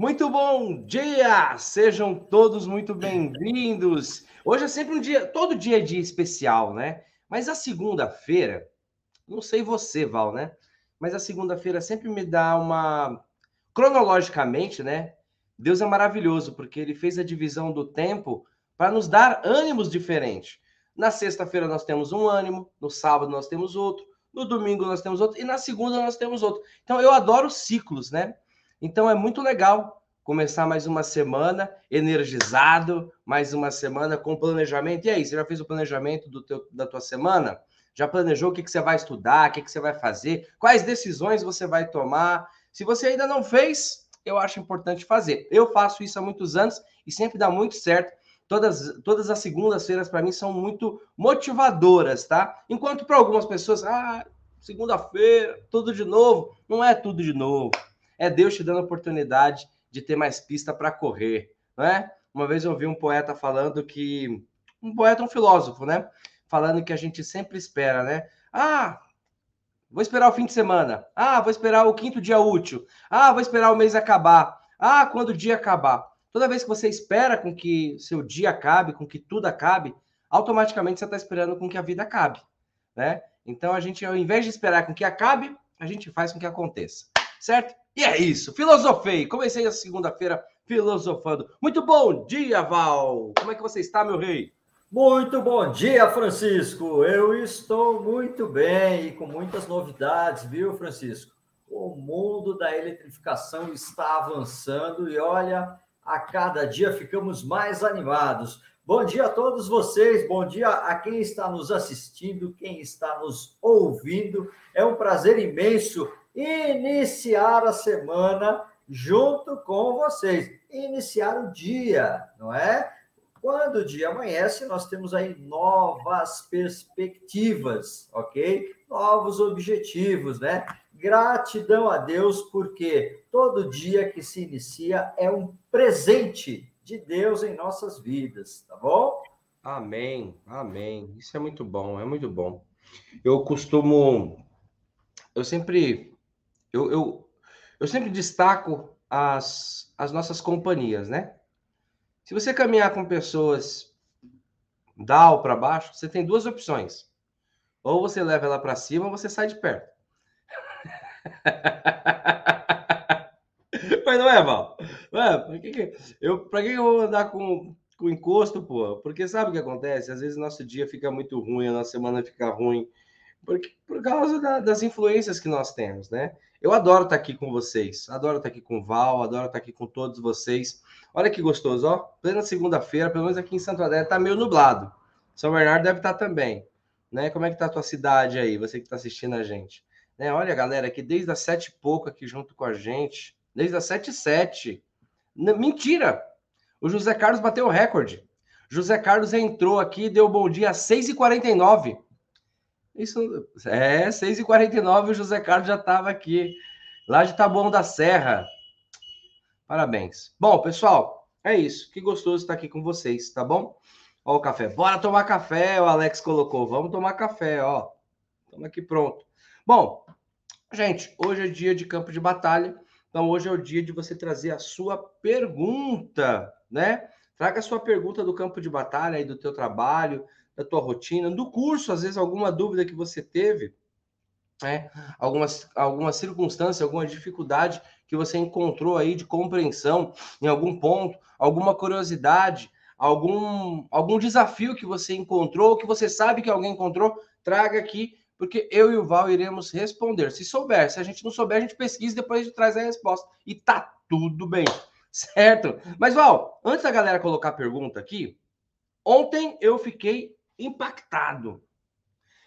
Muito bom dia! Sejam todos muito bem-vindos. Hoje é sempre um dia, todo dia é dia especial, né? Mas a segunda-feira, não sei você, Val, né? Mas a segunda-feira sempre me dá uma. Cronologicamente, né? Deus é maravilhoso, porque ele fez a divisão do tempo para nos dar ânimos diferentes. Na sexta-feira nós temos um ânimo, no sábado nós temos outro, no domingo nós temos outro, e na segunda nós temos outro. Então eu adoro ciclos, né? Então é muito legal começar mais uma semana energizado, mais uma semana com planejamento. E aí, você já fez o planejamento do teu, da tua semana? Já planejou o que, que você vai estudar, o que, que você vai fazer, quais decisões você vai tomar? Se você ainda não fez, eu acho importante fazer. Eu faço isso há muitos anos e sempre dá muito certo. Todas, todas as segundas-feiras, para mim, são muito motivadoras, tá? Enquanto para algumas pessoas, ah, segunda-feira, tudo de novo. Não é tudo de novo é Deus te dando a oportunidade de ter mais pista para correr, não é? Uma vez eu ouvi um poeta falando que um poeta, um filósofo, né? Falando que a gente sempre espera, né? Ah, vou esperar o fim de semana. Ah, vou esperar o quinto dia útil. Ah, vou esperar o mês acabar. Ah, quando o dia acabar. Toda vez que você espera com que seu dia acabe, com que tudo acabe, automaticamente você está esperando com que a vida acabe, né? Então a gente, ao invés de esperar com que acabe, a gente faz com que aconteça, certo? E é isso, filosofei. Comecei a segunda-feira filosofando. Muito bom dia, Val. Como é que você está, meu rei? Muito bom dia, Francisco. Eu estou muito bem e com muitas novidades, viu, Francisco? O mundo da eletrificação está avançando e olha, a cada dia ficamos mais animados. Bom dia a todos vocês, bom dia a quem está nos assistindo, quem está nos ouvindo. É um prazer imenso iniciar a semana junto com vocês, iniciar o dia, não é? Quando o dia amanhece, nós temos aí novas perspectivas, ok? Novos objetivos, né? Gratidão a Deus, porque todo dia que se inicia é um presente de Deus em nossas vidas, tá bom? Amém, amém. Isso é muito bom, é muito bom. Eu costumo, eu sempre eu, eu, eu sempre destaco as, as nossas companhias, né? Se você caminhar com pessoas da ou para baixo, você tem duas opções. Ou você leva ela para cima ou você sai de perto. Mas não é, Val? É? Que, que, eu, pra que eu vou andar com, com encosto, pô? Porque sabe o que acontece? Às vezes nosso dia fica muito ruim, a nossa semana fica ruim, porque, por causa da, das influências que nós temos, né? Eu adoro estar aqui com vocês, adoro estar aqui com o Val, adoro estar aqui com todos vocês. Olha que gostoso, ó. Plena segunda-feira, pelo menos aqui em Santo André, tá meio nublado. São Bernardo deve estar também, né? Como é que tá a tua cidade aí, você que está assistindo a gente? Né? Olha, galera, aqui desde as sete e pouco aqui junto com a gente, desde as sete e sete. Mentira! O José Carlos bateu o recorde. José Carlos entrou aqui e deu bom dia às 6h49. Isso é 6h49, o José Carlos já estava aqui, lá de Taboão da Serra. Parabéns. Bom, pessoal, é isso. Que gostoso estar aqui com vocês, tá bom? Ó, o café. Bora tomar café, o Alex colocou. Vamos tomar café, ó. Estamos aqui pronto. Bom, gente, hoje é dia de campo de batalha. Então, hoje é o dia de você trazer a sua pergunta, né? Traga a sua pergunta do campo de batalha aí do teu trabalho, da tua rotina, do curso, às vezes alguma dúvida que você teve, né? algumas, alguma circunstância, alguma dificuldade que você encontrou aí de compreensão em algum ponto, alguma curiosidade, algum, algum desafio que você encontrou, que você sabe que alguém encontrou, traga aqui, porque eu e o Val iremos responder. Se souber, se a gente não souber, a gente pesquisa e depois a gente traz a resposta. E tá tudo bem, certo? Mas, Val, antes da galera colocar a pergunta aqui, ontem eu fiquei impactado.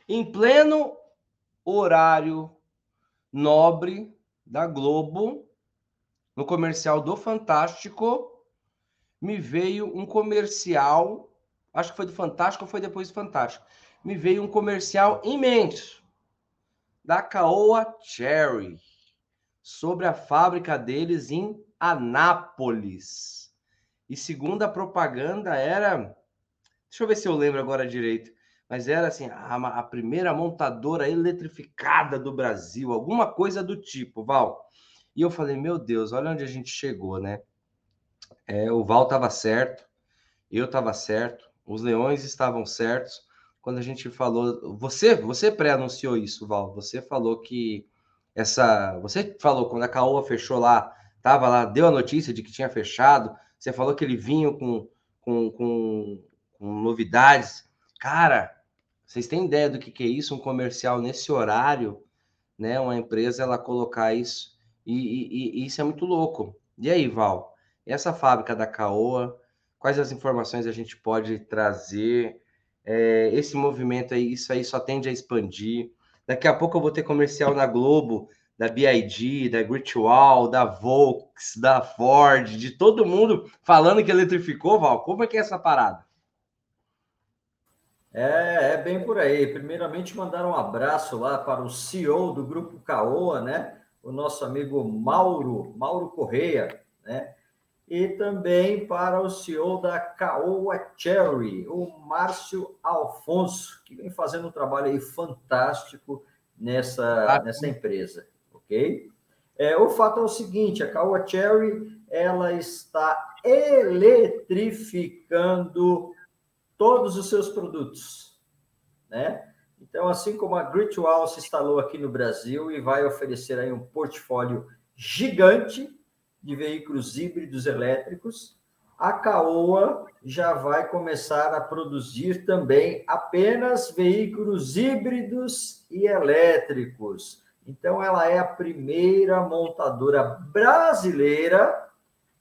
Em pleno horário nobre da Globo, no comercial do Fantástico, me veio um comercial, acho que foi do Fantástico ou foi depois do Fantástico. Me veio um comercial imenso da Caoa Cherry sobre a fábrica deles em Anápolis. E segundo a propaganda era Deixa eu ver se eu lembro agora direito. Mas era assim, a, a primeira montadora eletrificada do Brasil, alguma coisa do tipo, Val. E eu falei, meu Deus, olha onde a gente chegou, né? É, o Val estava certo, eu estava certo, os leões estavam certos. Quando a gente falou, você, você pré-anunciou isso, Val. Você falou que essa, você falou quando a Caoa fechou lá, tava lá, deu a notícia de que tinha fechado. Você falou que ele vinha com, com, com, com novidades. Cara, vocês têm ideia do que, que é isso? Um comercial nesse horário, né? Uma empresa ela colocar isso e, e, e isso é muito louco. E aí, Val? Essa fábrica da Caoa, quais as informações a gente pode trazer? É, esse movimento aí, isso aí só tende a expandir. Daqui a pouco eu vou ter comercial na Globo, da BID, da Gritual, da Volks, da Ford, de todo mundo falando que eletrificou, Val. Como é que é essa parada? É, é bem por aí. Primeiramente, mandar um abraço lá para o CEO do Grupo Caoa, né? O nosso amigo Mauro, Mauro Correia, né? e também para o CEO da Caoa Cherry, o Márcio Alfonso, que vem fazendo um trabalho aí fantástico nessa, ah, nessa empresa, ok? É, o fato é o seguinte, a Caoa Cherry, ela está eletrificando todos os seus produtos, né? Então, assim como a Gritwall se instalou aqui no Brasil e vai oferecer aí um portfólio gigante de veículos híbridos elétricos, a Caoa já vai começar a produzir também apenas veículos híbridos e elétricos. Então, ela é a primeira montadora brasileira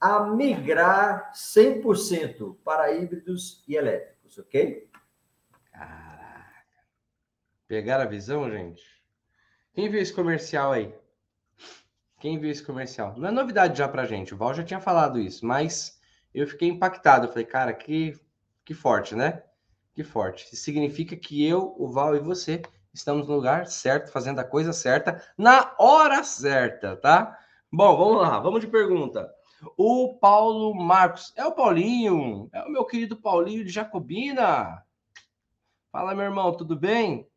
a migrar 100% para híbridos e elétricos, ok? Caraca. Pegaram a visão, gente? Quem viu esse comercial aí? Quem viu esse comercial? Não é novidade já pra gente, o Val já tinha falado isso, mas eu fiquei impactado. Eu falei, cara, que, que forte, né? Que forte. Isso significa que eu, o Val e você estamos no lugar certo, fazendo a coisa certa, na hora certa, tá? Bom, vamos lá, vamos de pergunta. O Paulo Marcos, é o Paulinho, é o meu querido Paulinho de Jacobina. Fala, meu irmão, tudo bem?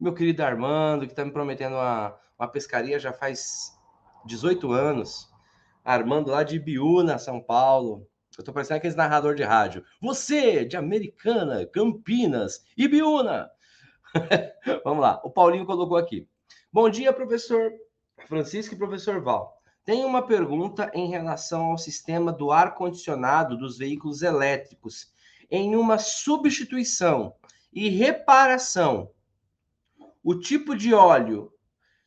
Meu querido Armando, que está me prometendo uma, uma pescaria já faz 18 anos, Armando lá de Biúna, São Paulo. Eu tô parecendo aquele narrador de rádio. Você, de Americana, Campinas e Biúna. Vamos lá. O Paulinho colocou aqui. Bom dia, professor Francisco e professor Val. Tenho uma pergunta em relação ao sistema do ar-condicionado dos veículos elétricos. Em uma substituição e reparação, o tipo de óleo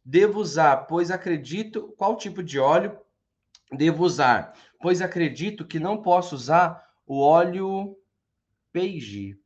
devo usar, pois acredito. Qual tipo de óleo devo usar? Pois acredito que não posso usar o óleo Peiji,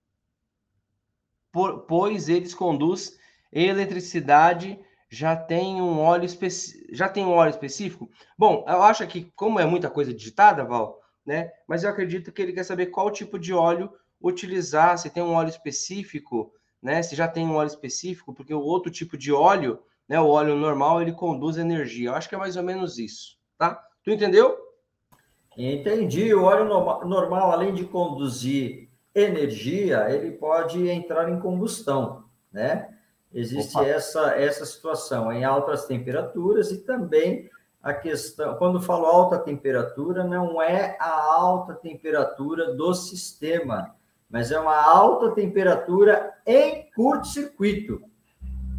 pois eles conduz eletricidade. Já tem um óleo específico. Já tem um óleo específico? Bom, eu acho que, como é muita coisa digitada, Val, né? Mas eu acredito que ele quer saber qual tipo de óleo utilizar, se tem um óleo específico, né? Se já tem um óleo específico, porque o outro tipo de óleo né? O óleo normal ele conduz energia. Eu acho que é mais ou menos isso, tá? Tu entendeu? Entendi. O óleo normal, além de conduzir energia, ele pode entrar em combustão, né? Existe essa essa situação em altas temperaturas e também a questão, quando falo alta temperatura, não é a alta temperatura do sistema, mas é uma alta temperatura em curto-circuito,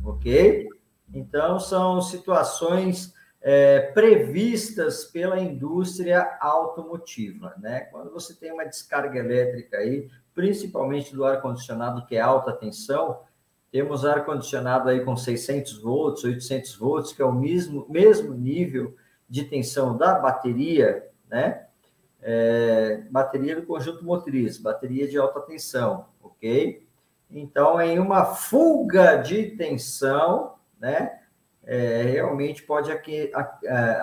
ok? Então, são situações é, previstas pela indústria automotiva, né? Quando você tem uma descarga elétrica aí, principalmente do ar-condicionado, que é alta tensão, temos ar-condicionado aí com 600 volts, 800 volts, que é o mesmo, mesmo nível de tensão da bateria, né? É, bateria do conjunto motriz, bateria de alta tensão, ok? Então, em uma fuga de tensão, né? É, realmente pode é,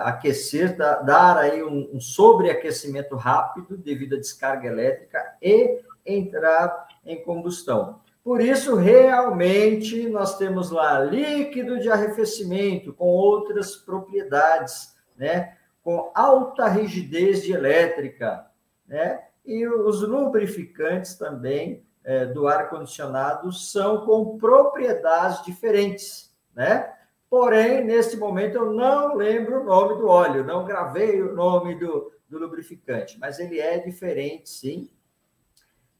aquecer, dar aí um, um sobreaquecimento rápido devido à descarga elétrica e entrar em combustão. Por isso, realmente, nós temos lá líquido de arrefecimento com outras propriedades, né? com alta rigidez de elétrica, né? e os lubrificantes também é, do ar-condicionado são com propriedades diferentes né? Porém, nesse momento, eu não lembro o nome do óleo, não gravei o nome do, do lubrificante, mas ele é diferente, sim.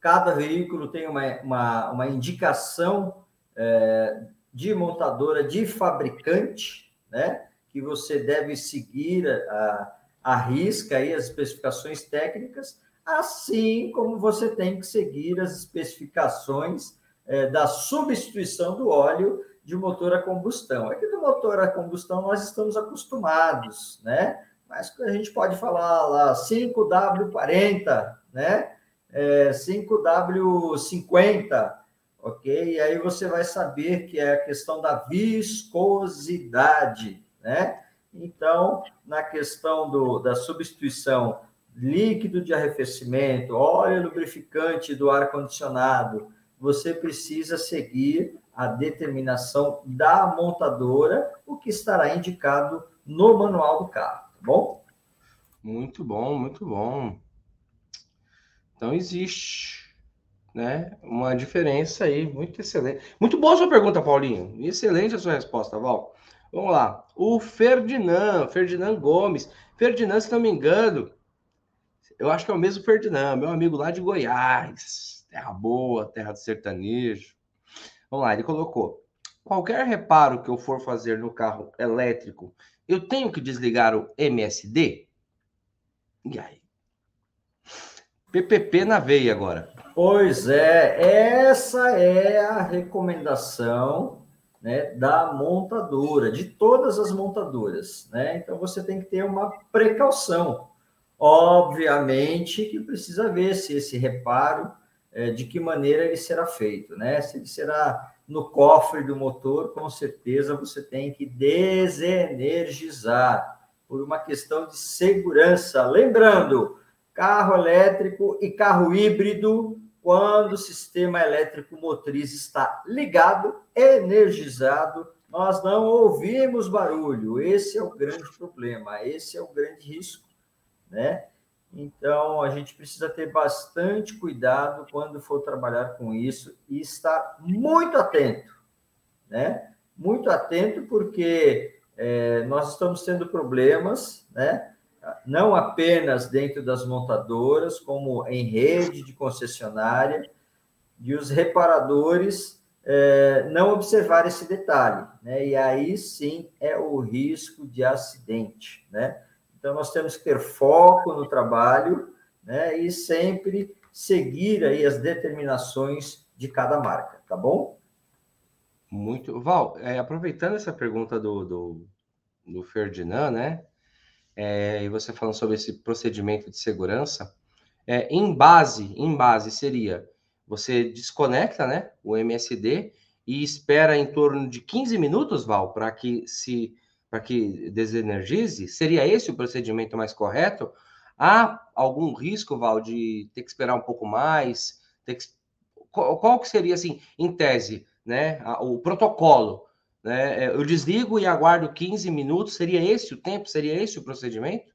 Cada veículo tem uma, uma, uma indicação é, de montadora, de fabricante, né? Que você deve seguir a, a risca aí as especificações técnicas, assim como você tem que seguir as especificações é, da substituição do óleo de motor a combustão. Aqui do motor a combustão nós estamos acostumados, né? Mas a gente pode falar lá 5W40, né? É, 5W50, ok? E aí você vai saber que é a questão da viscosidade, né? Então, na questão do, da substituição líquido de arrefecimento, óleo lubrificante do ar-condicionado, você precisa seguir a determinação da montadora, o que estará indicado no manual do carro, tá bom? Muito bom, muito bom. Então existe, né, uma diferença aí, muito excelente. Muito boa sua pergunta, Paulinho. Excelente a sua resposta, Val. Vamos lá. O Ferdinand, Ferdinand Gomes. Ferdinand, se não me engano, eu acho que é o mesmo Ferdinand, meu amigo lá de Goiás. Terra boa, terra do sertanejo. Vamos lá, ele colocou: qualquer reparo que eu for fazer no carro elétrico, eu tenho que desligar o MSD? E aí? PPP na veia agora. Pois é, essa é a recomendação né, da montadora, de todas as montadoras. Né? Então você tem que ter uma precaução. Obviamente que precisa ver se esse reparo é, de que maneira ele será feito, né? Se ele será no cofre do motor, com certeza você tem que desenergizar por uma questão de segurança. Lembrando, carro elétrico e carro híbrido, quando o sistema elétrico motriz está ligado, energizado, nós não ouvimos barulho. Esse é o grande problema, esse é o grande risco, né? Então, a gente precisa ter bastante cuidado quando for trabalhar com isso e estar muito atento, né? Muito atento, porque é, nós estamos tendo problemas, né? Não apenas dentro das montadoras, como em rede de concessionária, e os reparadores é, não observar esse detalhe, né? E aí sim é o risco de acidente, né? Então, nós temos que ter foco no trabalho né, e sempre seguir aí as determinações de cada marca, tá bom? Muito. Val, é, aproveitando essa pergunta do, do, do Ferdinand, né? É, e você falando sobre esse procedimento de segurança, é, em base, em base seria você desconecta, né, o MSD e espera em torno de 15 minutos, Val, para que se para que desenergize? Seria esse o procedimento mais correto? Há algum risco, Val, de ter que esperar um pouco mais? Que... Qual, qual, que seria, assim, em tese, né, o protocolo? Né? É, eu desligo e aguardo 15 minutos, seria esse o tempo? Seria esse o procedimento?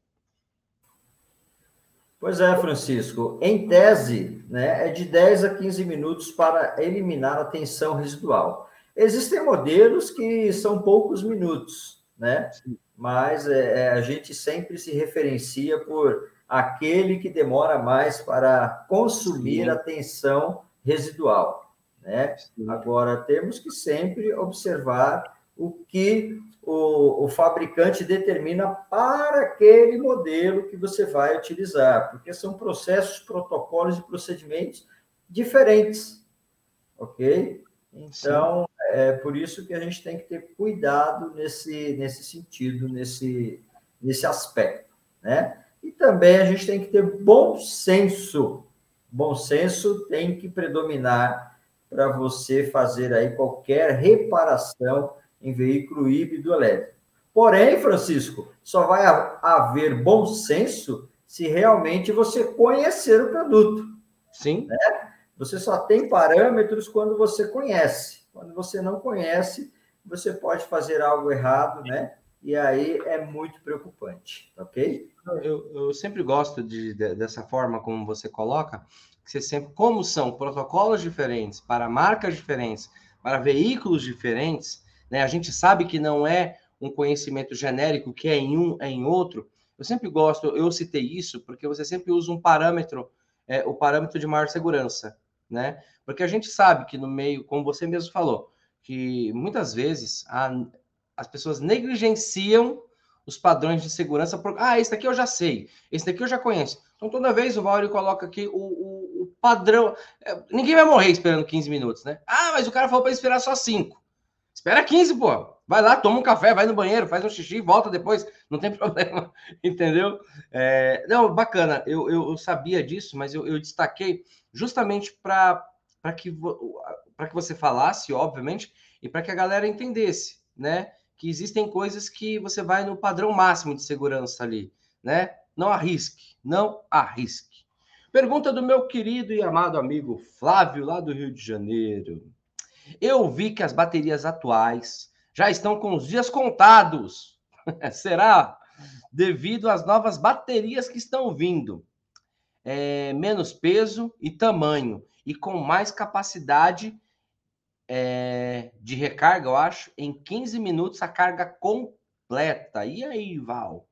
Pois é, Francisco. Em tese, né, é de 10 a 15 minutos para eliminar a tensão residual. Existem modelos que são poucos minutos, né? Mas é, é, a gente sempre se referencia por aquele que demora mais para consumir Sim. a tensão residual, né? Sim. Agora temos que sempre observar o que o, o, fabricante determina para aquele modelo que você vai utilizar, porque são processos, protocolos e procedimentos diferentes, ok? Então, é por isso que a gente tem que ter cuidado nesse, nesse sentido, nesse, nesse aspecto, né? E também a gente tem que ter bom senso. Bom senso tem que predominar para você fazer aí qualquer reparação em veículo híbrido elétrico. Porém, Francisco, só vai haver bom senso se realmente você conhecer o produto. Sim. Né? Você só tem parâmetros quando você conhece. Quando você não conhece, você pode fazer algo errado, né? E aí é muito preocupante, ok? Eu, eu sempre gosto de, de, dessa forma como você coloca, que você sempre, como são protocolos diferentes para marcas diferentes, para veículos diferentes, né? A gente sabe que não é um conhecimento genérico que é em um, é em outro. Eu sempre gosto, eu citei isso porque você sempre usa um parâmetro, é, o parâmetro de maior segurança, né? Porque a gente sabe que no meio, como você mesmo falou, que muitas vezes a, as pessoas negligenciam os padrões de segurança. Por, ah, esse daqui eu já sei, esse daqui eu já conheço. Então, toda vez o Mauro coloca aqui o, o, padrão. É, ninguém vai morrer esperando 15 minutos, né? Ah, mas o cara falou para esperar só 5. Espera 15, pô. Vai lá, toma um café, vai no banheiro, faz um xixi, volta depois, não tem problema, entendeu? É, não, bacana, eu, eu, eu, sabia disso, mas eu, eu destaquei justamente para que, que você falasse, obviamente, e para que a galera entendesse, né? Que existem coisas que você vai no padrão máximo de segurança ali, né? Não arrisque, não arrisque. Pergunta do meu querido e amado amigo Flávio, lá do Rio de Janeiro. Eu vi que as baterias atuais já estão com os dias contados. Será? Devido às novas baterias que estão vindo. É, menos peso e tamanho, e com mais capacidade é, de recarga, eu acho, em 15 minutos a carga completa. E aí, Val?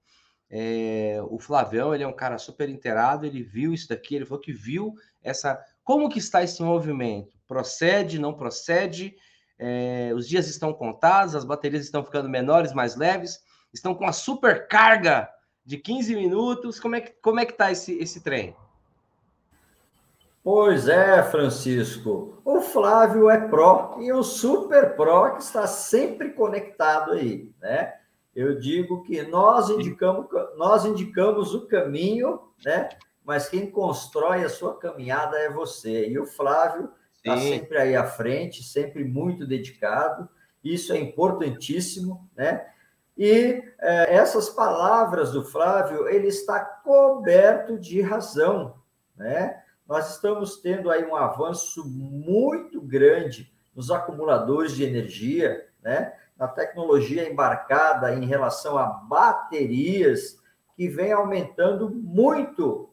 É, o Flavião, ele é um cara super inteirado, ele viu isso daqui, ele falou que viu essa. Como que está esse movimento? Procede, não procede? É, os dias estão contados, as baterias estão ficando menores, mais leves, estão com a super carga de 15 minutos. Como é que, como é que tá esse, esse trem? Pois é, Francisco. O Flávio é pró e o super pró que está sempre conectado aí, né? Eu digo que nós indicamos, nós indicamos o caminho, né? Mas quem constrói a sua caminhada é você. E o Flávio está sempre aí à frente, sempre muito dedicado. Isso é importantíssimo, né? E é, essas palavras do Flávio, ele está coberto de razão, né? Nós estamos tendo aí um avanço muito grande nos acumuladores de energia, né? Na tecnologia embarcada em relação a baterias, que vem aumentando muito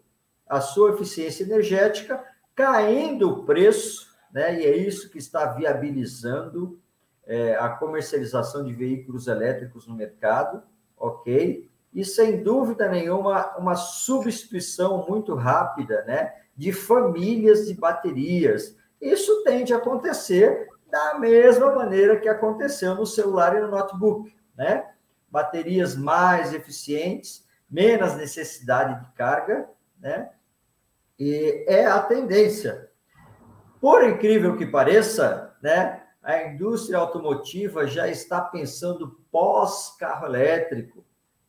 a sua eficiência energética, caindo o preço, né? E é isso que está viabilizando é, a comercialização de veículos elétricos no mercado, ok? E sem dúvida nenhuma, uma substituição muito rápida, né? de famílias de baterias. Isso tende a acontecer da mesma maneira que aconteceu no celular e no notebook, né? Baterias mais eficientes, menos necessidade de carga, né? E é a tendência. Por incrível que pareça, né? A indústria automotiva já está pensando pós-carro elétrico.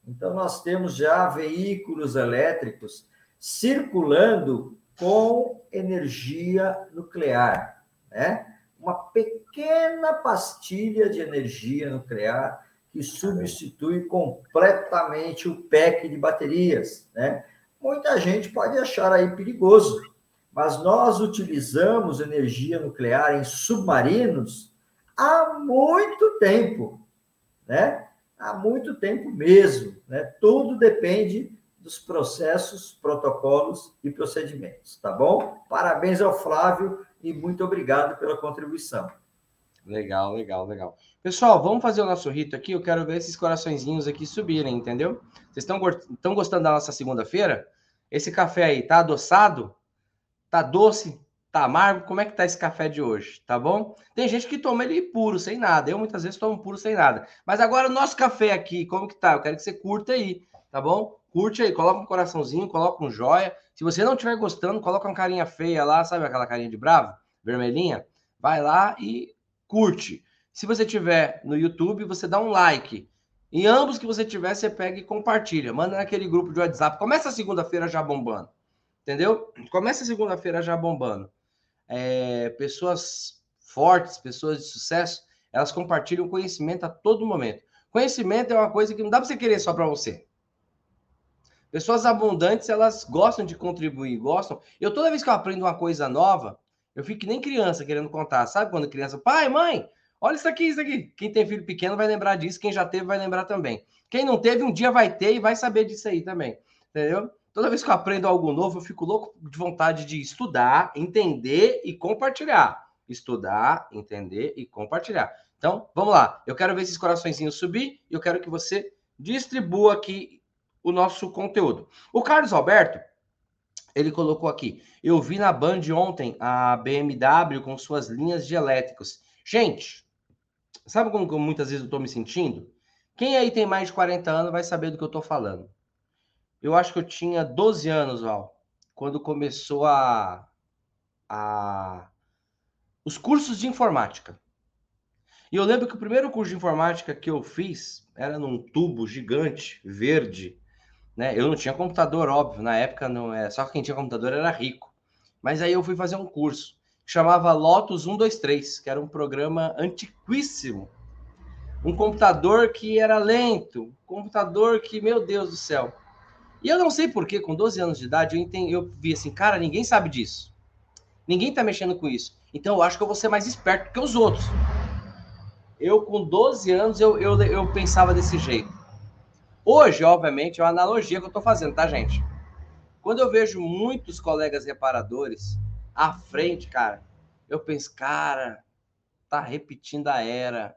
Então, nós temos já veículos elétricos circulando com energia nuclear, né? Uma pequena pastilha de energia nuclear que substitui completamente o pack de baterias, né? Muita gente pode achar aí perigoso, mas nós utilizamos energia nuclear em submarinos há muito tempo, né? Há muito tempo mesmo, né? Tudo depende dos processos, protocolos e procedimentos, tá bom? Parabéns ao Flávio e muito obrigado pela contribuição. Legal, legal, legal. Pessoal, vamos fazer o nosso rito aqui. Eu quero ver esses coraçõezinhos aqui subirem, entendeu? Vocês estão gostando da nossa segunda-feira? Esse café aí tá adoçado? Tá doce? Tá amargo? Como é que tá esse café de hoje? Tá bom? Tem gente que toma ele puro, sem nada. Eu muitas vezes tomo puro sem nada. Mas agora o nosso café aqui, como que tá? Eu quero que você curta aí, tá bom? Curte aí, coloca um coraçãozinho, coloca um joia. Se você não estiver gostando, coloca uma carinha feia lá, sabe aquela carinha de bravo, vermelhinha? Vai lá e curte. Se você tiver no YouTube, você dá um like. Em ambos que você tiver, você pega e compartilha. Manda naquele grupo de WhatsApp. Começa segunda-feira já bombando. Entendeu? Começa segunda-feira já bombando. É, pessoas fortes, pessoas de sucesso, elas compartilham conhecimento a todo momento. Conhecimento é uma coisa que não dá para você querer só para você. Pessoas abundantes, elas gostam de contribuir, gostam. Eu, toda vez que eu aprendo uma coisa nova, eu fico que nem criança querendo contar. Sabe quando criança, pai, mãe, olha isso aqui, isso aqui. Quem tem filho pequeno vai lembrar disso, quem já teve vai lembrar também. Quem não teve, um dia vai ter e vai saber disso aí também. Entendeu? Toda vez que eu aprendo algo novo, eu fico louco de vontade de estudar, entender e compartilhar. Estudar, entender e compartilhar. Então, vamos lá. Eu quero ver esses coraçõezinhos subir e eu quero que você distribua aqui o nosso conteúdo. O Carlos Alberto, ele colocou aqui: Eu vi na Band ontem a BMW com suas linhas de elétricos. Gente, sabe como, muitas vezes eu estou me sentindo? Quem aí tem mais de 40 anos vai saber do que eu estou falando. Eu acho que eu tinha 12 anos, Val, quando começou a, a os cursos de informática. E eu lembro que o primeiro curso de informática que eu fiz era num tubo gigante, verde. Né? Eu não tinha computador, óbvio, na época não é. Só quem tinha computador era rico. Mas aí eu fui fazer um curso que chamava Lotus 123, que era um programa antiquíssimo. Um computador que era lento, um computador que, meu Deus do céu. E eu não sei porquê, com 12 anos de idade, eu, entendi, eu vi assim, cara, ninguém sabe disso. Ninguém tá mexendo com isso. Então eu acho que eu vou ser mais esperto que os outros. Eu, com 12 anos, eu, eu, eu pensava desse jeito. Hoje, obviamente, é uma analogia que eu estou fazendo, tá, gente? Quando eu vejo muitos colegas reparadores à frente, cara, eu penso, cara, tá repetindo a era.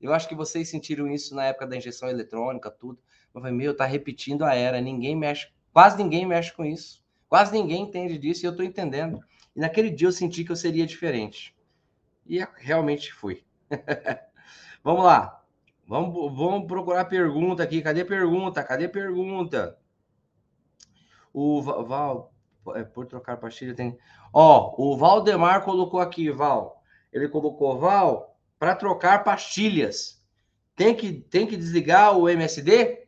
Eu acho que vocês sentiram isso na época da injeção eletrônica, tudo. Eu falei, meu, tá repetindo a era, ninguém mexe, quase ninguém mexe com isso. Quase ninguém entende disso e eu tô entendendo. E naquele dia eu senti que eu seria diferente. E realmente fui. vamos lá. Vamos, vamos procurar pergunta aqui. Cadê pergunta? Cadê pergunta? O Val, é, por trocar pastilha tem. Ó, o Valdemar colocou aqui, Val. Ele colocou, Val, para trocar pastilhas. Tem que, tem que desligar o MSD?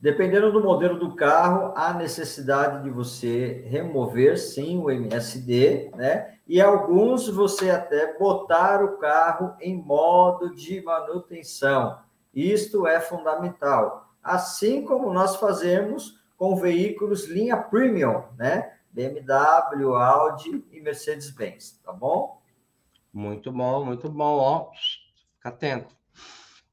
Dependendo do modelo do carro, há necessidade de você remover sim o MSD, né? E alguns você até botar o carro em modo de manutenção. Isto é fundamental. Assim como nós fazemos com veículos linha premium, né? BMW, Audi e Mercedes-Benz, tá bom? Muito bom, muito bom, ó. Fica atento.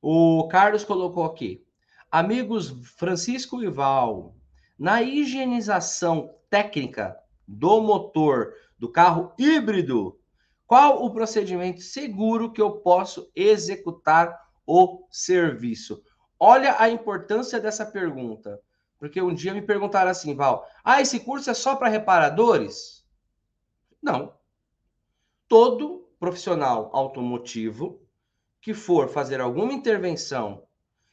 O Carlos colocou aqui. Amigos Francisco e Val, na higienização técnica do motor do carro híbrido, qual o procedimento seguro que eu posso executar o serviço? Olha a importância dessa pergunta, porque um dia me perguntaram assim, Val, ah, esse curso é só para reparadores? Não. Todo profissional automotivo que for fazer alguma intervenção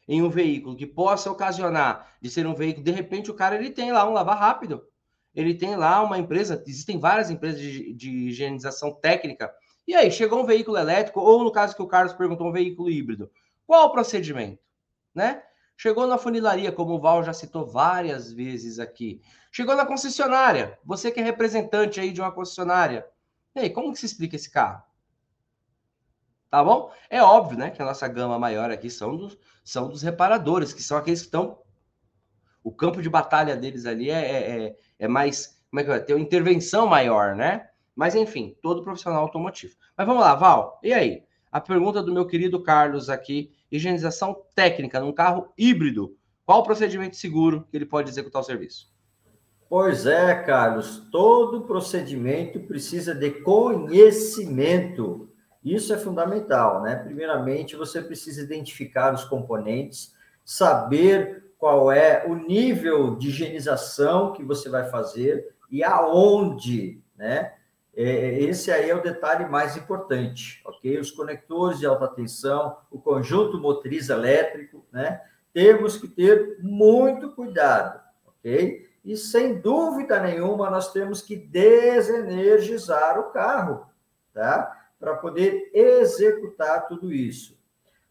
em um veículo que possa ocasionar de ser um veículo, de repente o cara ele tem lá um lavar rápido, ele tem lá uma empresa, existem várias empresas de, de higienização técnica, e aí chegou um veículo elétrico, ou no caso que o Carlos perguntou, um veículo híbrido, qual o procedimento? Né? Chegou na funilaria, como o Val já citou várias vezes aqui. Chegou na concessionária, você que é representante aí de uma concessionária. E aí, como que se explica esse carro? Tá bom? É óbvio, né, que a nossa gama maior aqui são dos, são dos reparadores, que são aqueles que estão. O campo de batalha deles ali é, é, é, mais. Como é que vai? Ter uma intervenção maior, né? Mas, enfim, todo profissional automotivo. Mas vamos lá, Val. E aí? A pergunta do meu querido Carlos aqui: higienização técnica num carro híbrido. Qual o procedimento seguro que ele pode executar o serviço? Pois é, Carlos. Todo procedimento precisa de conhecimento. Isso é fundamental, né? Primeiramente, você precisa identificar os componentes, saber qual é o nível de higienização que você vai fazer e aonde, né? É, esse aí é o detalhe mais importante, ok? Os conectores de alta tensão, o conjunto motriz elétrico, né? Temos que ter muito cuidado, ok? E sem dúvida nenhuma, nós temos que desenergizar o carro, tá? para poder executar tudo isso.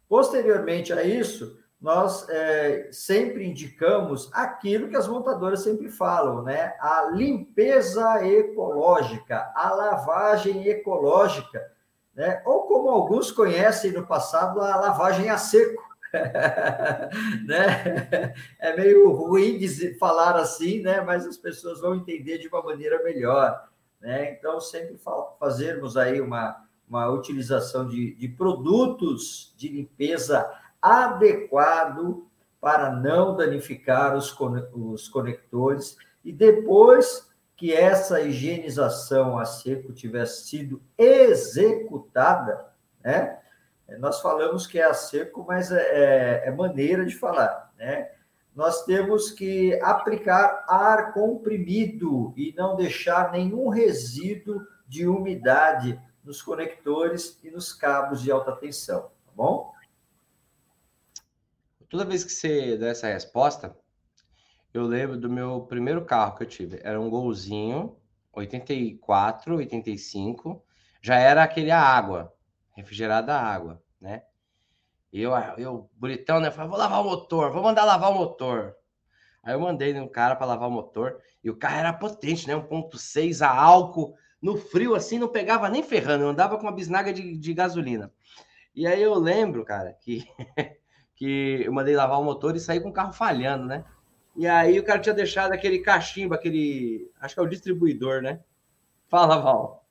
Posteriormente a isso, nós é, sempre indicamos aquilo que as montadoras sempre falam, né? A limpeza ecológica, a lavagem ecológica, né? Ou como alguns conhecem no passado, a lavagem a seco. né? É meio ruim dizer, falar assim, né? Mas as pessoas vão entender de uma maneira melhor, né? Então sempre fazermos aí uma uma utilização de, de produtos de limpeza adequado para não danificar os, os conectores e depois que essa higienização a seco tivesse sido executada, né? Nós falamos que é a seco, mas é, é, é maneira de falar, né? Nós temos que aplicar ar comprimido e não deixar nenhum resíduo de umidade nos conectores e nos cabos de alta tensão, tá bom? Toda vez que você dá essa resposta, eu lembro do meu primeiro carro que eu tive. Era um Golzinho, 84, 85. Já era aquele a água, refrigerada a água, né? Eu, eu bonitão, né? Falei, vou lavar o motor, vou mandar lavar o motor. Aí eu mandei no cara para lavar o motor e o carro era potente, né? 1.6 a álcool, no frio assim, não pegava nem ferrando, eu andava com uma bisnaga de, de gasolina. E aí eu lembro, cara, que, que eu mandei lavar o motor e saí com o carro falhando, né? E aí o cara tinha deixado aquele cachimbo, aquele. Acho que é o distribuidor, né? Fala, Val.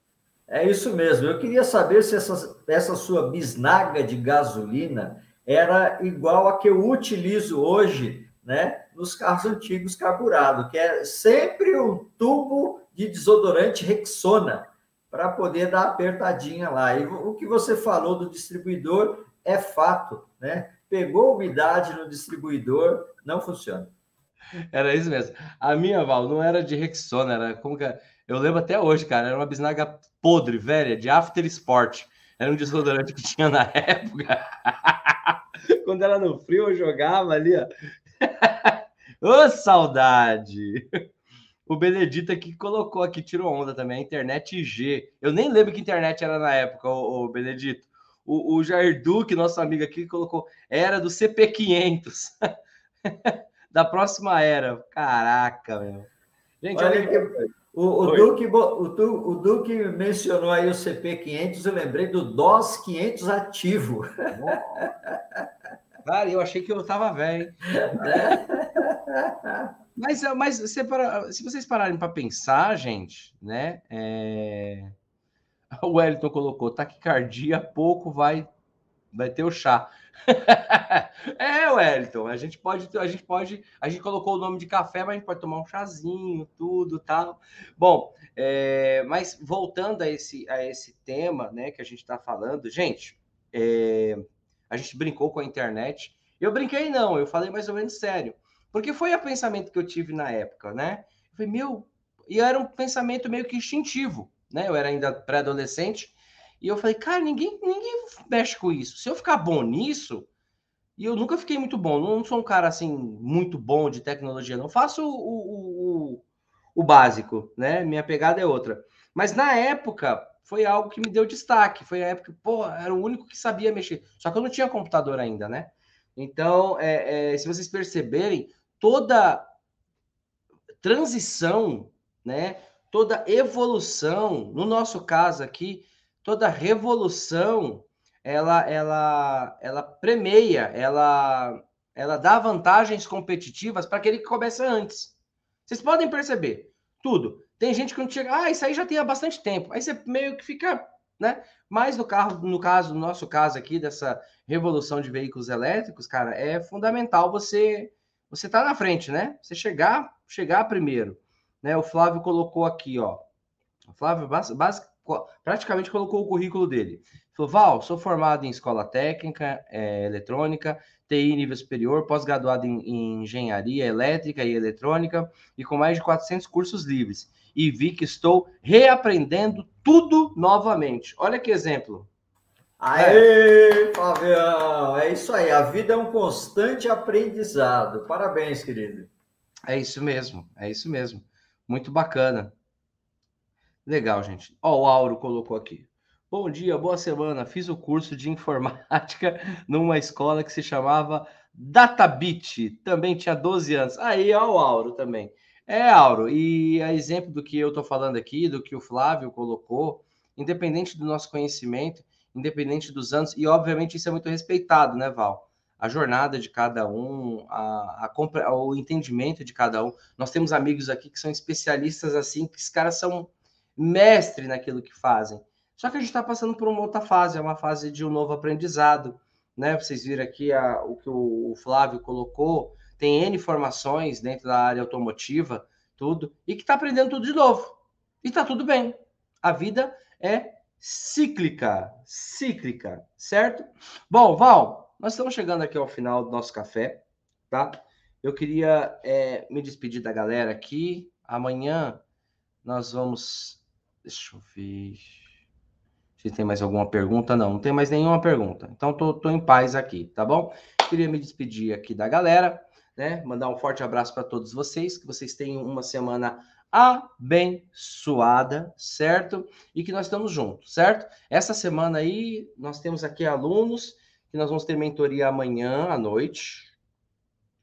É isso mesmo. Eu queria saber se essa, essa sua bisnaga de gasolina era igual a que eu utilizo hoje, né? Nos carros antigos carburados, que é sempre um tubo de desodorante Rexona para poder dar apertadinha lá. E o que você falou do distribuidor é fato, né? Pegou umidade no distribuidor, não funciona. Era isso mesmo. A minha, Val, não era de Rexona, era como que é? Eu lembro até hoje, cara, era uma bisnaga podre, velha, de After Sport. Era um desodorante que tinha na época. Quando era no frio, eu jogava ali, ó. Ô, saudade! O Benedito aqui colocou aqui, tirou onda também, a internet G. Eu nem lembro que internet era na época, o Benedito. O, o Jair Duque, nosso amigo aqui, colocou, era do CP500. da próxima era. Caraca, meu. Gente, olha, olha que... O, o, Duque, o, o, Duque mencionou aí o CP500, eu lembrei do DOS 500 ativo. Cara, eu achei que eu estava velho. mas mas se, para, se vocês pararem para pensar, gente, né? É... O Wellington colocou taquicardia, pouco vai, vai ter o chá. é, Wellington, a gente pode, a gente pode, a gente colocou o nome de café, mas a gente pode tomar um chazinho, tudo, tal. Bom, é, mas voltando a esse, a esse tema, né, que a gente está falando, gente, é, a gente brincou com a internet. Eu brinquei não, eu falei mais ou menos sério, porque foi o pensamento que eu tive na época, né? Eu falei, meu, e era um pensamento meio que instintivo, né? Eu era ainda pré-adolescente e eu falei, cara, ninguém, ninguém mexe com isso. Se eu ficar bom nisso, e eu nunca fiquei muito bom, não sou um cara assim muito bom de tecnologia, não faço o, o, o, o básico, né? Minha pegada é outra. Mas na época foi algo que me deu destaque. Foi a época, pô, era o único que sabia mexer. Só que eu não tinha computador ainda, né? Então, é, é, se vocês perceberem, toda transição, né? Toda evolução, no nosso caso aqui, toda revolução ela ela ela premeia, ela ela dá vantagens competitivas para aquele que começa antes. Vocês podem perceber tudo. Tem gente que não chega, ah, isso aí já tem há bastante tempo. Aí você meio que fica, né? Mas no carro, no caso, no nosso caso aqui dessa revolução de veículos elétricos, cara, é fundamental você você tá na frente, né? Você chegar, chegar primeiro, né? O Flávio colocou aqui, ó. O Flávio basic, praticamente colocou o currículo dele. Falou, Val, sou formado em escola técnica, é, eletrônica, TI nível superior, pós-graduado em, em, engenharia elétrica e eletrônica e com mais de 400 cursos livres. E vi que estou reaprendendo tudo novamente. Olha que exemplo. Aê, Fabião! É isso aí. A vida é um constante aprendizado. Parabéns, querido. É isso mesmo. É isso mesmo. Muito bacana. Legal, gente. Ó, o Auro colocou aqui. Bom dia, boa semana. Fiz o curso de informática numa escola que se chamava Databit. Também tinha 12 anos. Aí, ó, o Auro também. É, Auro, e a exemplo do que eu estou falando aqui, do que o Flávio colocou, independente do nosso conhecimento, independente dos anos, e obviamente isso é muito respeitado, né, Val? A jornada de cada um, a, a, o entendimento de cada um. Nós temos amigos aqui que são especialistas assim, que os caras são mestre naquilo que fazem. Só que a gente está passando por uma outra fase, é uma fase de um novo aprendizado. Né? Vocês viram aqui a, o que o Flávio colocou, tem N informações dentro da área automotiva tudo, e que está aprendendo tudo de novo. E está tudo bem. A vida é cíclica, cíclica, certo? Bom, Val, nós estamos chegando aqui ao final do nosso café, tá? Eu queria é, me despedir da galera aqui. Amanhã nós vamos. Deixa eu ver. Se tem mais alguma pergunta, não, não tem mais nenhuma pergunta. Então, tô, tô em paz aqui, tá bom? Queria me despedir aqui da galera, né? Mandar um forte abraço para todos vocês, que vocês tenham uma semana abençoada, certo? E que nós estamos juntos, certo? Essa semana aí, nós temos aqui alunos nós vamos ter mentoria amanhã à noite.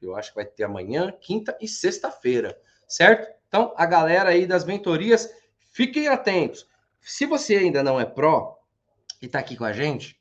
Eu acho que vai ter amanhã, quinta e sexta-feira, certo? Então, a galera aí das mentorias, fiquem atentos. Se você ainda não é pró e está aqui com a gente,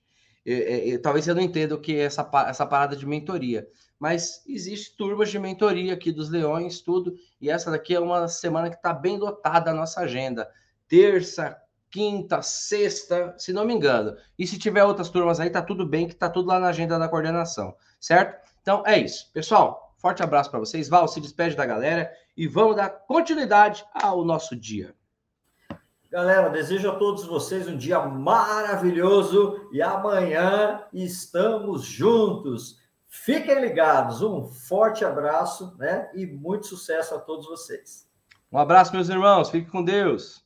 talvez você não entenda o que é essa, essa parada de mentoria, mas existe turmas de mentoria aqui dos Leões, tudo, e essa daqui é uma semana que está bem lotada a nossa agenda. Terça, quinta, sexta, se não me engano. E se tiver outras turmas aí, tá tudo bem, que tá tudo lá na agenda da coordenação, certo? Então é isso. Pessoal, forte abraço para vocês. Val, se despede da galera e vamos dar continuidade ao nosso dia. Galera, desejo a todos vocês um dia maravilhoso e amanhã estamos juntos. Fiquem ligados, um forte abraço, né? E muito sucesso a todos vocês. Um abraço, meus irmãos. Fique com Deus.